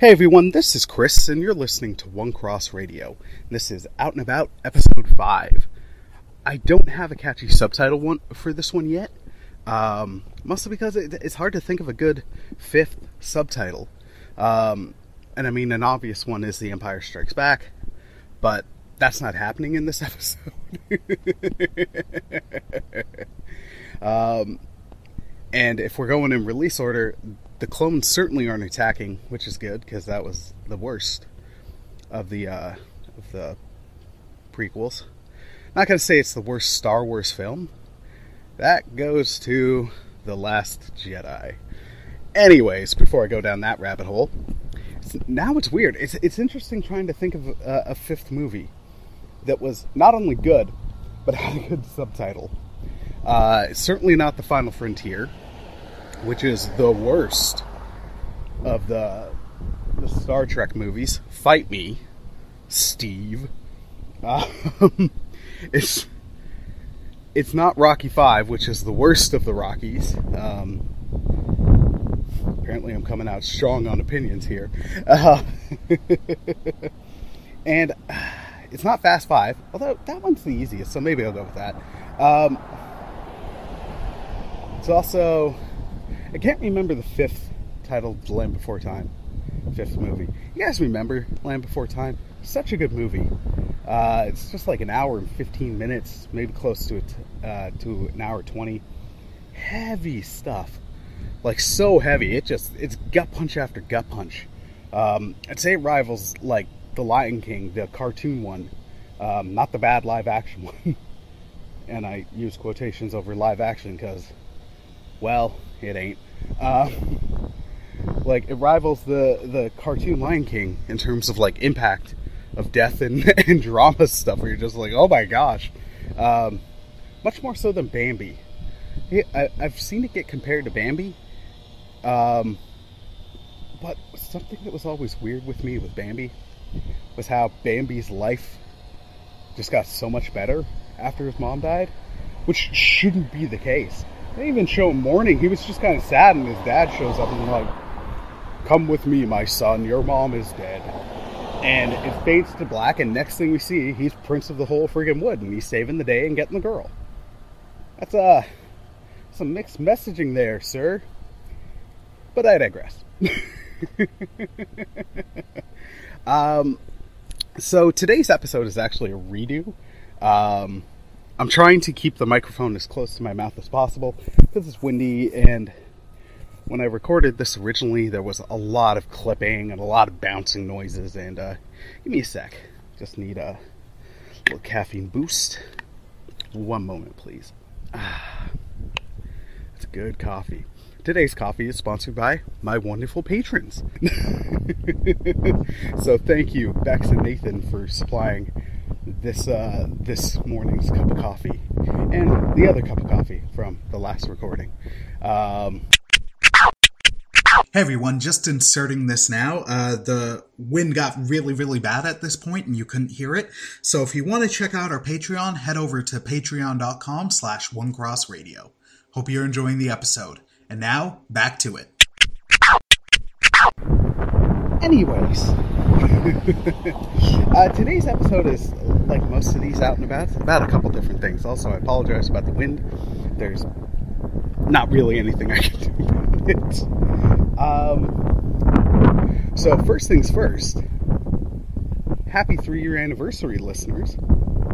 Hey everyone, this is Chris, and you're listening to One Cross Radio. This is Out and About, episode 5. I don't have a catchy subtitle one for this one yet, um, mostly because it, it's hard to think of a good fifth subtitle. Um, and I mean, an obvious one is The Empire Strikes Back, but that's not happening in this episode. um, and if we're going in release order, the clones certainly aren't attacking, which is good because that was the worst of the uh, of the prequels. Not gonna say it's the worst Star Wars film. That goes to the Last Jedi. Anyways, before I go down that rabbit hole, it's, now it's weird. It's it's interesting trying to think of a, a fifth movie that was not only good but had a good subtitle. Uh, certainly not the Final Frontier which is the worst of the the Star Trek movies. Fight me, Steve. Um, it's it's not Rocky Five, which is the worst of the Rockies. Um, apparently, I'm coming out strong on opinions here, uh, and it's not Fast Five, although that one's the easiest, so maybe I'll go with that. Um, it's also I can't remember the fifth titled Land Before Time, fifth movie. You guys remember Land Before Time? Such a good movie. Uh, it's just like an hour and 15 minutes, maybe close to uh, to an hour 20. Heavy stuff, like so heavy. It just it's gut punch after gut punch. Um, I'd say it rivals like The Lion King, the cartoon one, um, not the bad live action one. and I use quotations over live action because, well, it ain't. Uh, like it rivals the the cartoon Lion King in terms of like impact of death and, and drama stuff. Where you're just like, oh my gosh, um, much more so than Bambi. I, have seen it get compared to Bambi, um, but something that was always weird with me with Bambi was how Bambi's life just got so much better after his mom died, which shouldn't be the case. They even show him mourning. He was just kind of sad, and his dad shows up and like, "Come with me, my son. Your mom is dead." And it fades to black, and next thing we see, he's prince of the whole friggin' wood, and he's saving the day and getting the girl. That's uh some mixed messaging there, sir. But I digress. um, so today's episode is actually a redo. Um, I'm trying to keep the microphone as close to my mouth as possible because it's windy and when I recorded this originally there was a lot of clipping and a lot of bouncing noises and uh, give me a sec. Just need a little caffeine boost. One moment please. Ah, it's good coffee. Today's coffee is sponsored by my wonderful patrons. so thank you, Bex and Nathan, for supplying this uh, this morning's cup of coffee and the other cup of coffee from the last recording. Um, Hey everyone, just inserting this now. Uh, the wind got really, really bad at this point and you couldn't hear it. So if you want to check out our Patreon, head over to patreon.com slash onecrossradio. Hope you're enjoying the episode. And now, back to it. Anyways, uh, today's episode is like most of these out and about, about a couple different things. Also, I apologize about the wind. There's not really anything I can do about it. Um, so, first things first, happy three year anniversary, listeners.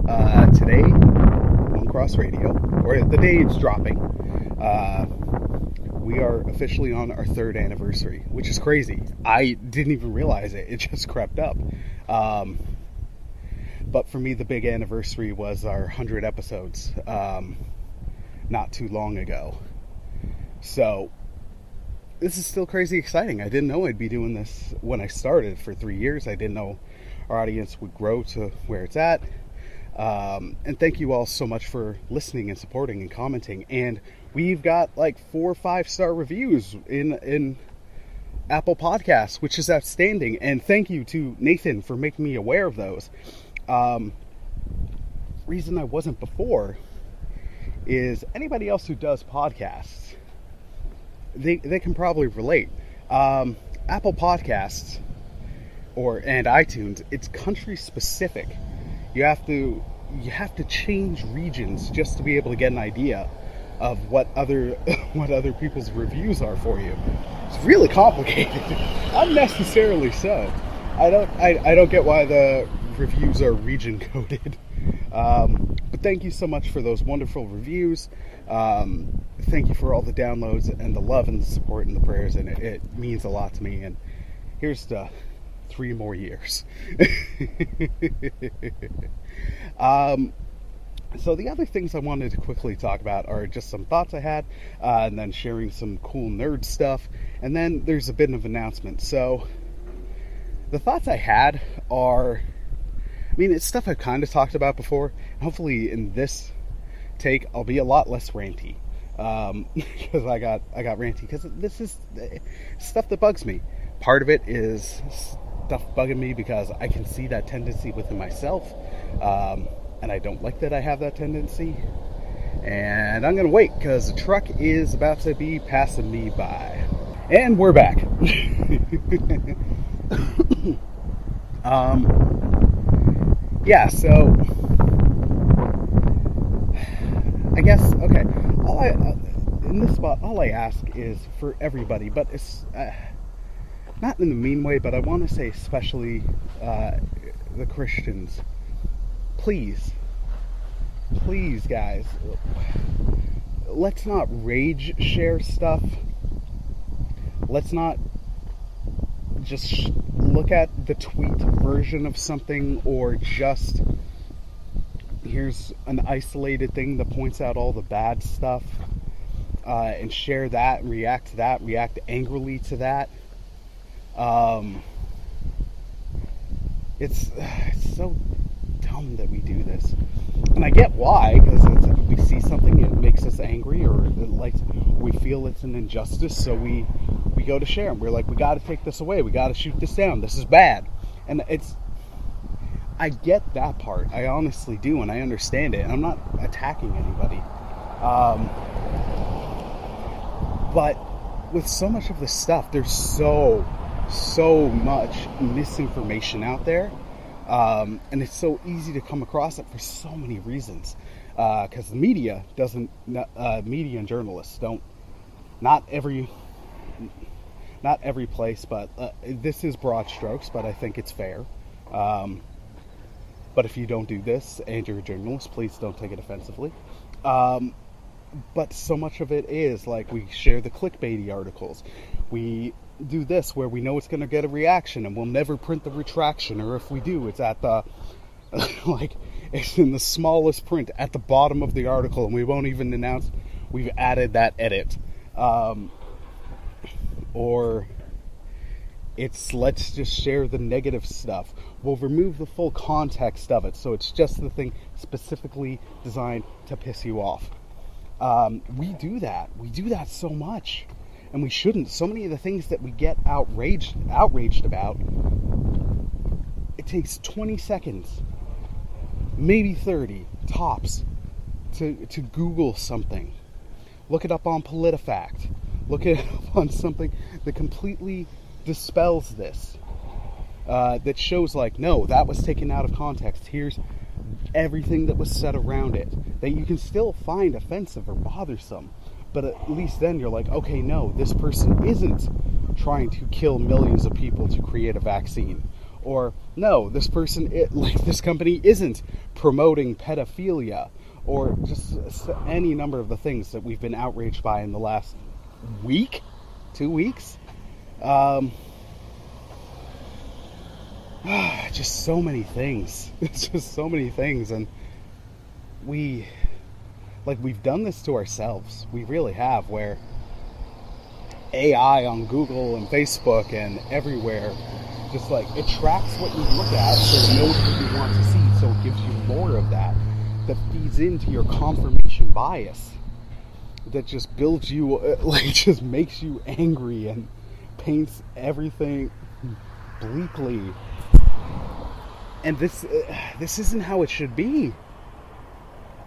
Uh, today, One Cross Radio, or the day it's dropping, uh, we are officially on our third anniversary, which is crazy. I didn't even realize it; it just crept up. Um, but for me, the big anniversary was our hundred episodes, um, not too long ago. So this is still crazy exciting. I didn't know I'd be doing this when I started for three years. I didn't know our audience would grow to where it's at. Um, and thank you all so much for listening and supporting and commenting. And we've got like four or five star reviews in in Apple Podcasts, which is outstanding. And thank you to Nathan for making me aware of those. Um, reason I wasn't before is anybody else who does podcasts, they they can probably relate. Um, Apple Podcasts or and iTunes, it's country specific. You have to you have to change regions just to be able to get an idea of what other what other people's reviews are for you. It's really complicated, unnecessarily so. I don't I, I don't get why the reviews are region coded. Um, but thank you so much for those wonderful reviews. Um, thank you for all the downloads and the love and the support and the prayers, and it, it means a lot to me. And here's to three more years. um, so the other things I wanted to quickly talk about are just some thoughts I had, uh, and then sharing some cool nerd stuff, and then there's a bit of announcement. So the thoughts I had are, I mean, it's stuff I've kind of talked about before. Hopefully, in this take, I'll be a lot less ranty um, because I got I got ranty because this is stuff that bugs me. Part of it is stuff bugging me because I can see that tendency within myself. Um, and I don't like that I have that tendency. And I'm gonna wait because the truck is about to be passing me by. And we're back. um, yeah, so I guess okay. All I uh, in this spot, all I ask is for everybody, but it's uh, not in the mean way, but I want to say especially uh, the Christians please, please, guys, let's not rage share stuff. Let's not just look at the tweet version of something or just here's an isolated thing that points out all the bad stuff uh, and share that and react to that, react angrily to that. Um, it's, it's so dumb that we do this. And I get why, because we see something, it makes us angry, or like we feel it's an injustice, so we we go to share. And we're like, we got to take this away. We got to shoot this down. This is bad. And it's, I get that part. I honestly do, and I understand it. And I'm not attacking anybody. Um, but with so much of this stuff, there's so so much misinformation out there um, and it's so easy to come across it for so many reasons. Because uh, the media doesn't, uh, media and journalists don't, not every, not every place, but uh, this is broad strokes, but I think it's fair. Um, but if you don't do this and you're a journalist, please don't take it offensively. Um, but so much of it is like we share the clickbaity articles. We do this where we know it's going to get a reaction and we'll never print the retraction or if we do it's at the like it's in the smallest print at the bottom of the article and we won't even announce we've added that edit. Um, or it's let's just share the negative stuff. We'll remove the full context of it so it's just the thing specifically designed to piss you off. Um, we do that. We do that so much and we shouldn't. So many of the things that we get outraged outraged about, it takes 20 seconds, maybe 30 tops, to to Google something, look it up on PolitiFact, look it up on something that completely dispels this. Uh, that shows like no that was taken out of context here's everything that was said around it that you can still find offensive or bothersome but at least then you're like, okay, no, this person isn't trying to kill millions of people to create a vaccine. Or, no, this person, it, like, this company isn't promoting pedophilia. Or just any number of the things that we've been outraged by in the last week, two weeks. Um, just so many things. It's just so many things. And we like we've done this to ourselves. We really have where AI on Google and Facebook and everywhere just like it tracks what you look at so it knows what you want to see so it gives you more of that that feeds into your confirmation bias that just builds you like just makes you angry and paints everything bleakly and this uh, this isn't how it should be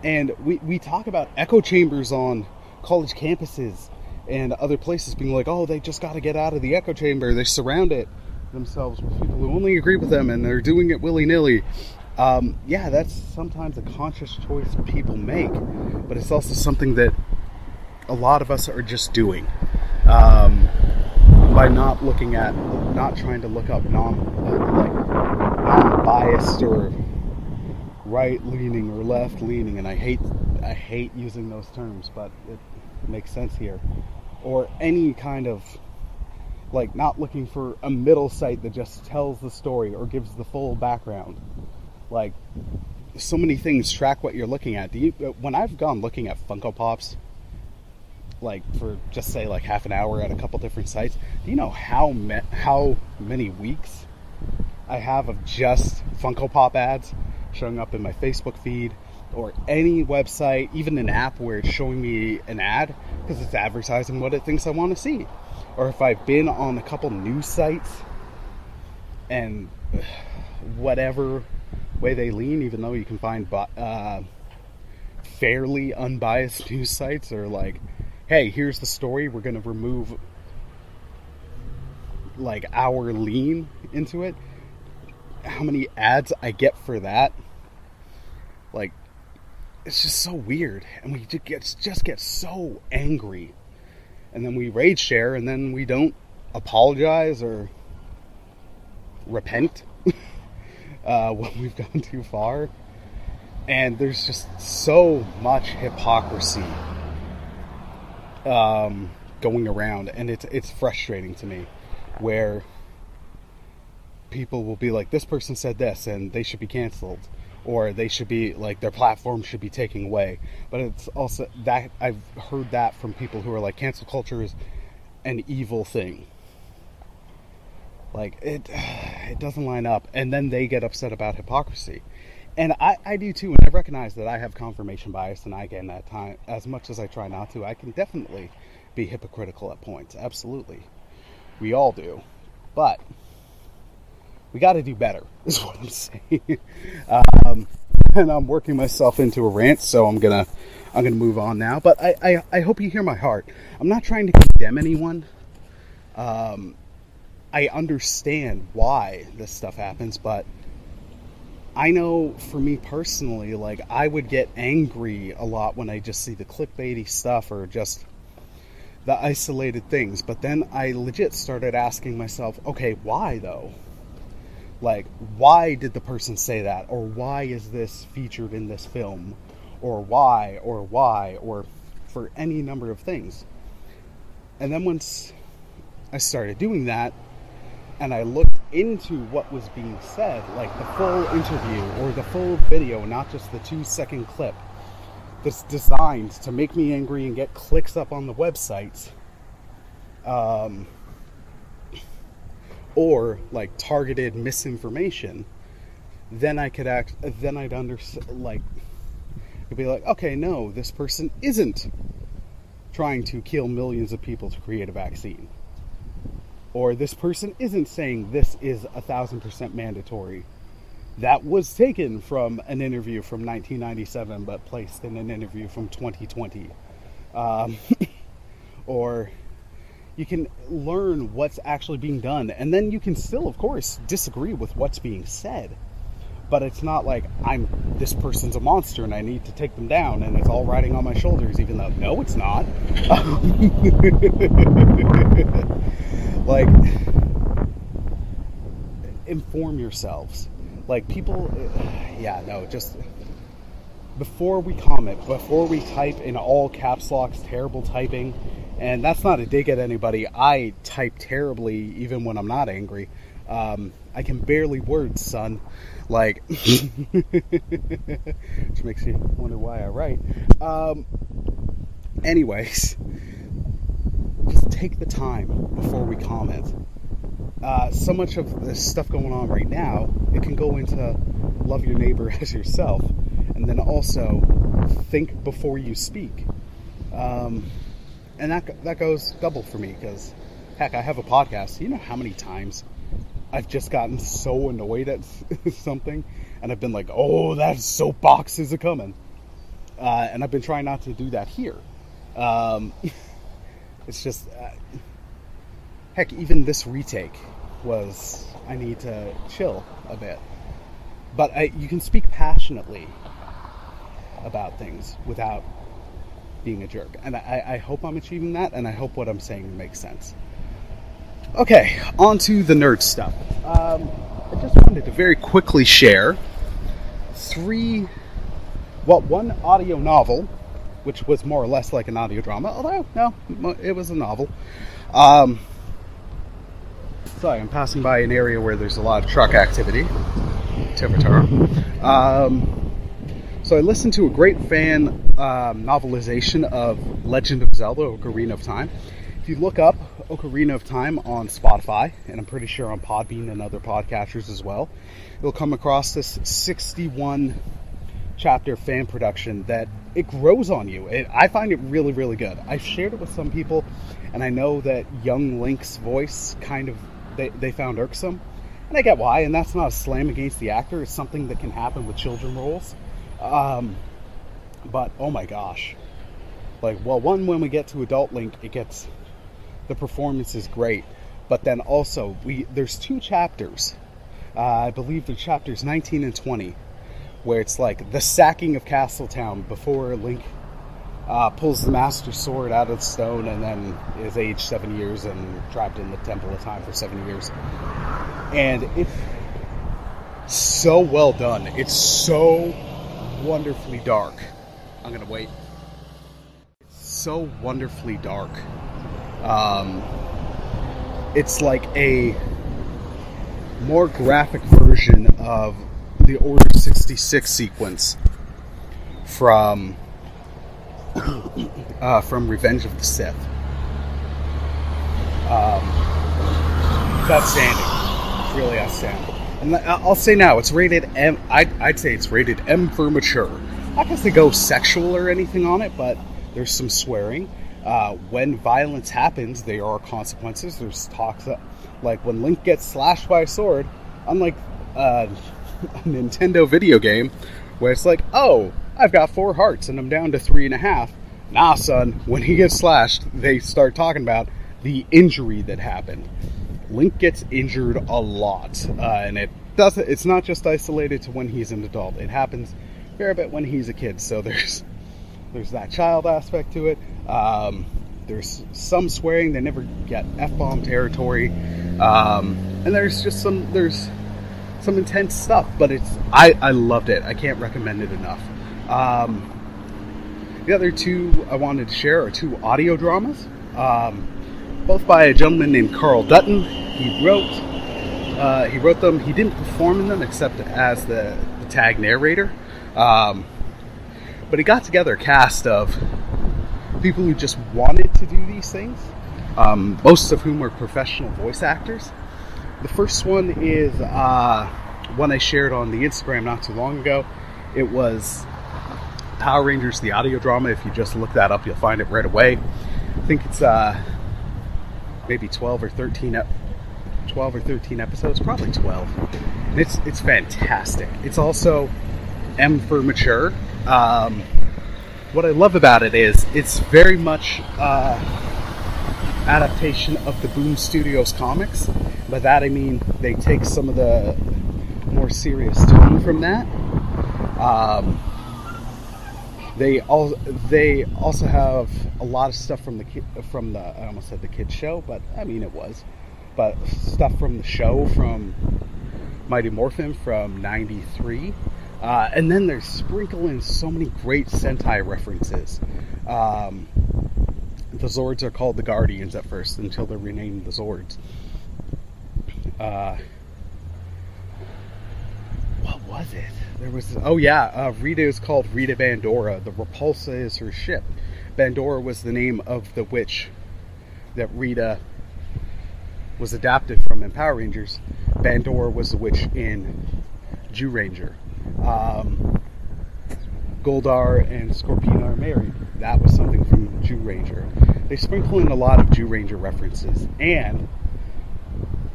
and we, we talk about echo chambers on college campuses and other places being like, oh, they just got to get out of the echo chamber. They surround it. themselves with people who only agree with them and they're doing it willy nilly. Um, yeah, that's sometimes a conscious choice people make, but it's also something that a lot of us are just doing um, by not looking at, not trying to look up non uh, like non-biased or right leaning or left leaning, and I hate I hate using those terms, but it makes sense here, or any kind of like not looking for a middle site that just tells the story or gives the full background. Like so many things track what you're looking at. Do you uh, when I've gone looking at Funko Pops like for just say like half an hour at a couple different sites, do you know how me- how many weeks I have of just Funko Pop ads showing up in my Facebook feed or any website, even an app where it's showing me an ad because it's advertising what it thinks I want to see. Or if I've been on a couple news sites and whatever way they lean, even though you can find uh, fairly unbiased news sites or like, hey, here's the story, we're going to remove like our lean into it. How many ads I get for that? Like, it's just so weird, and we just get just get so angry, and then we rage share, and then we don't apologize or repent uh, when we've gone too far. And there's just so much hypocrisy um, going around, and it's it's frustrating to me, where people will be like, "This person said this, and they should be canceled," or they should be like their platform should be taken away. But it's also that I've heard that from people who are like, "Cancel culture is an evil thing." Like it, it doesn't line up, and then they get upset about hypocrisy, and I, I do too. And I recognize that I have confirmation bias, and I can at time, as much as I try not to, I can definitely be hypocritical at points. Absolutely, we all do, but we got to do better. Is what I'm saying. um, and I'm working myself into a rant, so I'm gonna I'm gonna move on now. But I, I, I hope you hear my heart. I'm not trying to condemn anyone. Um, I understand why this stuff happens, but I know for me personally, like I would get angry a lot when I just see the clickbaity stuff or just the isolated things. But then I legit started asking myself, okay, why though? Like, why did the person say that? Or why is this featured in this film? Or why? Or why? Or for any number of things. And then once I started doing that, and I looked into what was being said, like the full interview or the full video, not just the two second clip that's designed to make me angry and get clicks up on the websites. Um, or like targeted misinformation, then I could act. Then I'd understand. Like, it'd be like, okay, no, this person isn't trying to kill millions of people to create a vaccine or this person isn't saying this is a thousand percent mandatory. That was taken from an interview from 1997, but placed in an interview from 2020. Um, or you can learn what's actually being done, and then you can still, of course, disagree with what's being said. But it's not like I'm this person's a monster and I need to take them down, and it's all riding on my shoulders, even though no, it's not. like inform yourselves like people yeah no just before we comment before we type in all caps locks terrible typing and that's not a dig at anybody i type terribly even when i'm not angry um, i can barely words son like which makes you wonder why i write um, anyways just take the time before we comment. Uh, so much of the stuff going on right now, it can go into love your neighbor as yourself, and then also think before you speak. Um, and that that goes double for me because, heck, I have a podcast. You know how many times I've just gotten so annoyed at something, and I've been like, "Oh, that soapbox is a coming," uh, and I've been trying not to do that here. Um, It's just, uh, heck, even this retake, was I need to chill a bit. But I, you can speak passionately about things without being a jerk. And I, I hope I'm achieving that, and I hope what I'm saying makes sense. Okay, on to the nerd stuff. Um, I just wanted to very quickly share three, well, one audio novel, which was more or less like an audio drama, although, no, it was a novel. Um, sorry, I'm passing by an area where there's a lot of truck activity. Tivitar. Um, so I listened to a great fan um, novelization of Legend of Zelda Ocarina of Time. If you look up Ocarina of Time on Spotify, and I'm pretty sure on Podbean and other podcasters as well, you'll come across this 61 chapter fan production that it grows on you. It, I find it really, really good. I've shared it with some people, and I know that young Link's voice kind of they, they found irksome. And I get why, and that's not a slam against the actor. It's something that can happen with children roles. Um, but oh my gosh, like well, one when we get to adult Link, it gets the performance is great, but then also we there's two chapters. Uh, I believe they're chapters 19 and 20, where it's like the sacking of Castletown before Link uh, pulls the Master Sword out of the stone and then is aged seven years and trapped in the Temple of Time for seven years. And it's so well done. It's so wonderfully dark. I'm gonna wait. It's so wonderfully dark. Um, it's like a more graphic version of the Order 66 sequence from uh, from Revenge of the Sith. Um, that's outstanding. It's really outstanding. And I'll say now, it's rated M. I'd, I'd say it's rated M for mature. Not because they go sexual or anything on it, but there's some swearing. Uh, when violence happens, there are consequences. There's talks that, like when Link gets slashed by a sword, unlike uh, a Nintendo video game, where it's like, oh, I've got four hearts and I'm down to three and a half. Nah, son, when he gets slashed, they start talking about the injury that happened. Link gets injured a lot, uh, and it doesn't. It's not just isolated to when he's an adult. It happens bit when he's a kid. So there's there's that child aspect to it. Um, there's some swearing. They never get f bomb territory, um, and there's just some there's some intense stuff. But it's I I loved it. I can't recommend it enough. Um, the other two I wanted to share are two audio dramas. Um, both by a gentleman named Carl Dutton. He wrote uh, he wrote them. He didn't perform in them except as the, the tag narrator. Um, but he got together a cast of people who just wanted to do these things, um, most of whom were professional voice actors. The first one is uh, one I shared on the Instagram not too long ago. It was Power Rangers, the audio drama. If you just look that up, you'll find it right away. I think it's uh, maybe 12 or 13 12 or 13 episodes probably 12 and it's it's fantastic it's also m for mature. Um, what i love about it is it's very much uh, adaptation of the boom studios comics. By that i mean they take some of the more serious tone from that. Um, they all they also have a lot of stuff from the from the I almost said the kids show, but I mean it was, but stuff from the show from Mighty Morphin from '93, uh, and then they sprinkle in so many great Sentai references. Um, the Zords are called the Guardians at first until they're renamed the Zords. Uh, what was it? There was oh yeah, uh, Rita is called Rita Bandora. The Repulsa is her ship. Bandora was the name of the witch that Rita was adapted from in Power Rangers. Bandora was the witch in Zyuranger. Um, Goldar and Scorpina are married. That was something from Zyuranger. They sprinkle in a lot of Zyuranger references and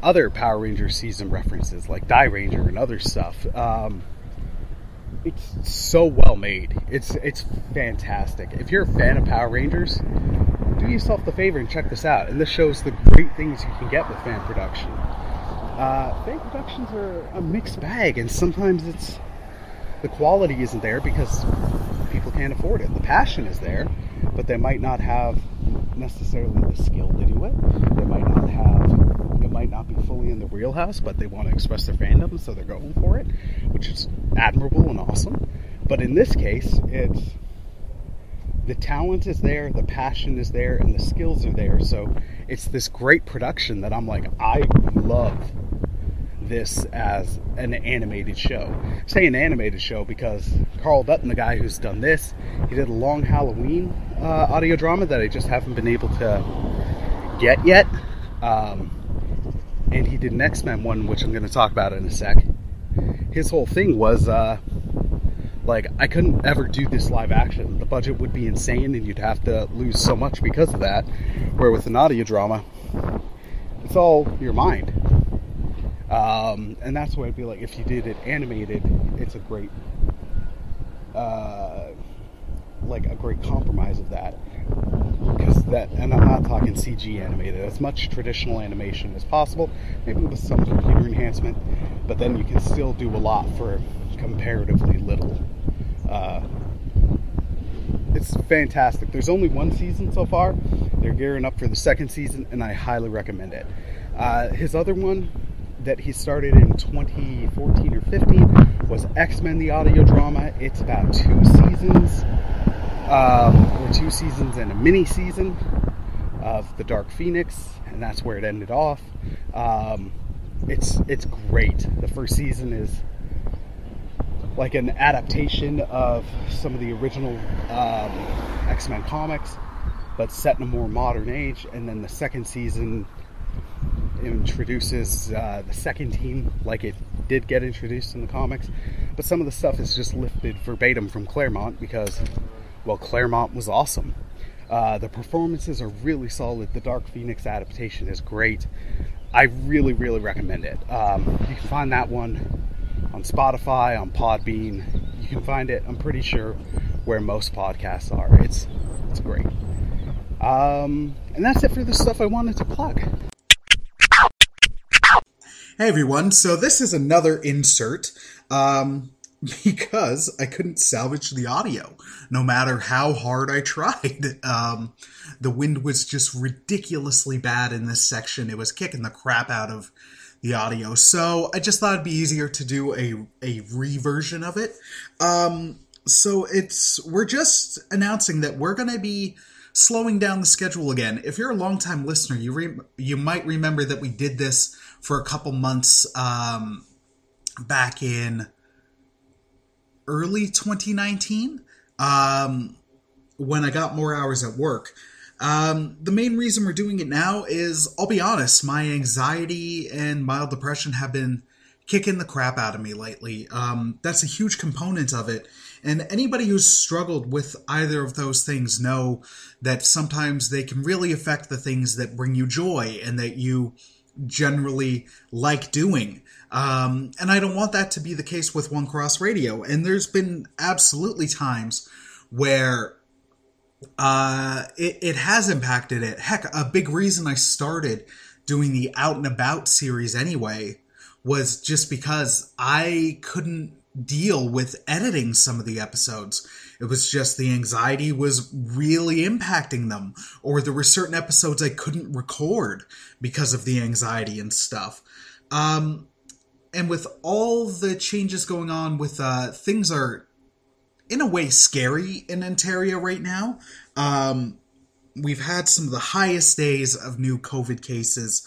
other Power Ranger season references like Dairanger and other stuff. Um, it's so well made. It's it's fantastic. If you're a fan of Power Rangers, do yourself the favor and check this out. And this shows the great things you can get with fan production. Uh, fake productions are a mixed bag, and sometimes it's the quality isn't there because people can't afford it. The passion is there, but they might not have necessarily the skill to do it. They might not have, it might not be fully in the wheelhouse, but they want to express their fandom, so they're going for it, which is admirable and awesome. But in this case, it's the talent is there, the passion is there, and the skills are there. So it's this great production that I'm like, I love this as an animated show. I say an animated show because Carl Dutton, the guy who's done this, he did a long Halloween uh, audio drama that I just haven't been able to get yet. Um, and he did an X Men one, which I'm going to talk about in a sec. His whole thing was uh, like, I couldn't ever do this live action. The budget would be insane, and you'd have to lose so much because of that. Where with an audio drama, it's all your mind. Um, and that's why I'd be like, if you did it animated, it's a great, uh, like a great compromise of that. Because that, and I'm not talking CG animated, as much traditional animation as possible, maybe with some computer enhancement, but then you can still do a lot for comparatively little. Uh, it's fantastic. There's only one season so far. They're gearing up for the second season, and I highly recommend it. Uh, his other one that he started in 2014 or 15 was X Men the audio drama. It's about two seasons, um, or two seasons and a mini season of the Dark Phoenix, and that's where it ended off. Um, it's it's great. The first season is like an adaptation of some of the original um, X Men comics, but set in a more modern age. And then the second season introduces uh, the second team like it did get introduced in the comics, but some of the stuff is just lifted verbatim from Claremont because, well, Claremont was awesome. Uh, the performances are really solid. The Dark Phoenix adaptation is great. I really, really recommend it. Um, you can find that one on Spotify, on Podbean. You can find it, I'm pretty sure, where most podcasts are. It's it's great. Um, and that's it for the stuff I wanted to plug. Hey everyone, so this is another insert um, because I couldn't salvage the audio no matter how hard I tried. Um, the wind was just ridiculously bad in this section. It was kicking the crap out of the audio. So I just thought it'd be easier to do a, a reversion of it. Um, so it's we're just announcing that we're going to be slowing down the schedule again. If you're a longtime listener, you re- you might remember that we did this for a couple months um, back in early 2019 um, when I got more hours at work. Um, the main reason we're doing it now is, I'll be honest, my anxiety and mild depression have been kicking the crap out of me lately. Um, that's a huge component of it. And anybody who's struggled with either of those things know that sometimes they can really affect the things that bring you joy and that you generally like doing. Um, and I don't want that to be the case with One Cross Radio. And there's been absolutely times where uh, it, it has impacted it. Heck, a big reason I started doing the Out and About series anyway was just because I couldn't deal with editing some of the episodes. It was just the anxiety was really impacting them, or there were certain episodes I couldn't record because of the anxiety and stuff. Um, and with all the changes going on, with uh, things are in a way scary in Ontario right now. Um, we've had some of the highest days of new COVID cases.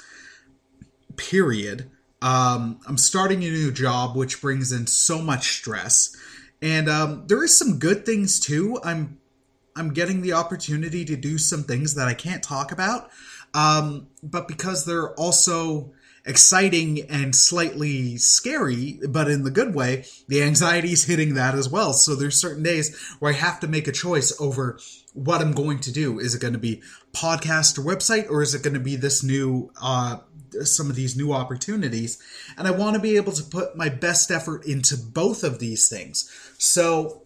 Period. Um, I'm starting a new job, which brings in so much stress, and um, there is some good things too. I'm I'm getting the opportunity to do some things that I can't talk about, um, but because they're also exciting and slightly scary, but in the good way, the anxiety is hitting that as well. So there's certain days where I have to make a choice over what I'm going to do. Is it going to be podcast or website, or is it going to be this new, uh, some of these new opportunities? And I want to be able to put my best effort into both of these things. So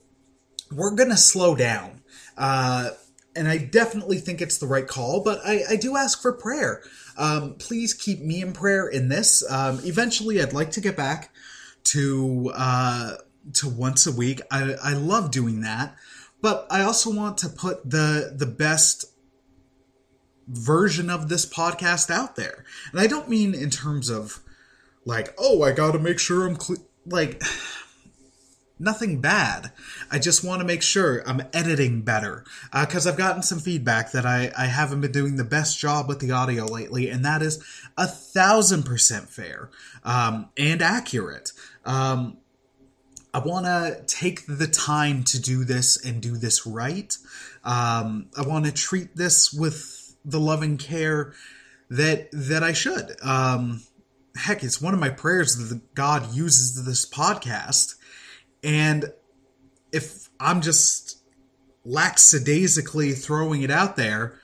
we're going to slow down. Uh, and I definitely think it's the right call, but I, I do ask for prayer. Um, please keep me in prayer in this. Um, eventually, I'd like to get back to uh, to once a week. I, I love doing that, but I also want to put the the best version of this podcast out there, and I don't mean in terms of like, oh, I got to make sure I'm. Like, nothing bad. I just want to make sure I'm editing better because uh, I've gotten some feedback that I, I haven't been doing the best job with the audio lately, and that is a thousand percent fair um, and accurate. Um, I want to take the time to do this and do this right. Um, I want to treat this with the loving care that that I should. Um, heck, it's one of my prayers that God uses this podcast and if I'm just lackadaisically throwing it out there,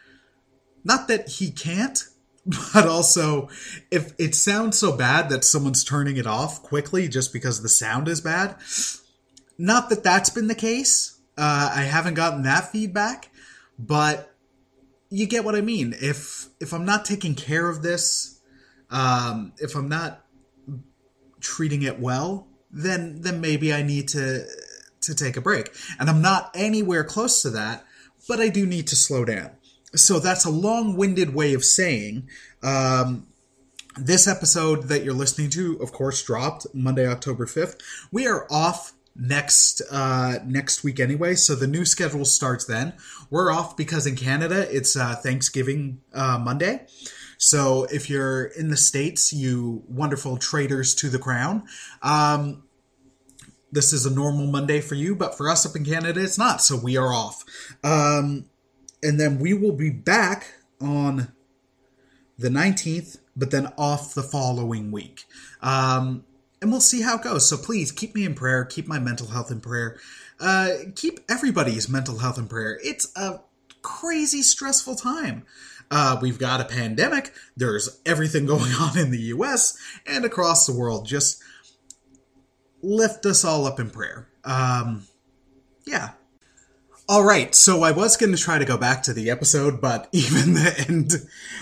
not that he can't, but also if it sounds so bad that someone's turning it off quickly just because the sound is bad, not that that's been the case. Uh, I haven't gotten that feedback, but you get what I mean. If if I'm not taking care of this, um, if I'm not treating it well, then then maybe I need to to take a break. And I'm not anywhere close to that, but I do need to slow down. So that's a long-winded way of saying um, this episode that you're listening to, of course, dropped Monday, October 5th. We are off next uh, next week anyway, so the new schedule starts then. We're off because in Canada it's uh, Thanksgiving uh, Monday. So if you're in the states, you wonderful traitors to the crown, um, this is a normal Monday for you, but for us up in Canada, it's not. So we are off. Um, and then we will be back on the 19th, but then off the following week. Um, and we'll see how it goes. So please keep me in prayer, keep my mental health in prayer, uh, keep everybody's mental health in prayer. It's a crazy stressful time. Uh, we've got a pandemic. There's everything going on in the US and across the world. Just lift us all up in prayer. Um, yeah. All right, so I was going to try to go back to the episode, but even the end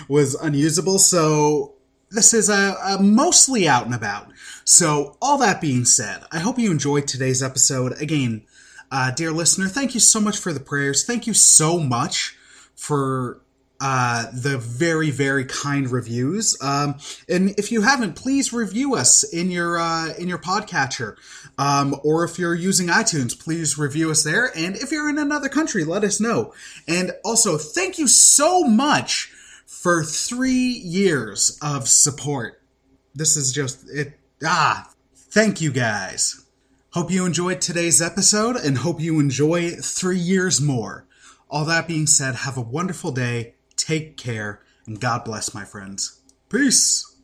was unusable. So this is a, a, mostly out and about. So all that being said, I hope you enjoyed today's episode. Again, uh, dear listener, thank you so much for the prayers. Thank you so much for uh, the very very kind reviews. Um, and if you haven't, please review us in your uh, in your podcatcher, um, or if you're using iTunes, please review us there. And if you're in another country, let us know. And also, thank you so much for three years of support. This is just it. Ah, thank you guys. Hope you enjoyed today's episode and hope you enjoy three years more. All that being said, have a wonderful day Take care, and God bless, my friends. Peace.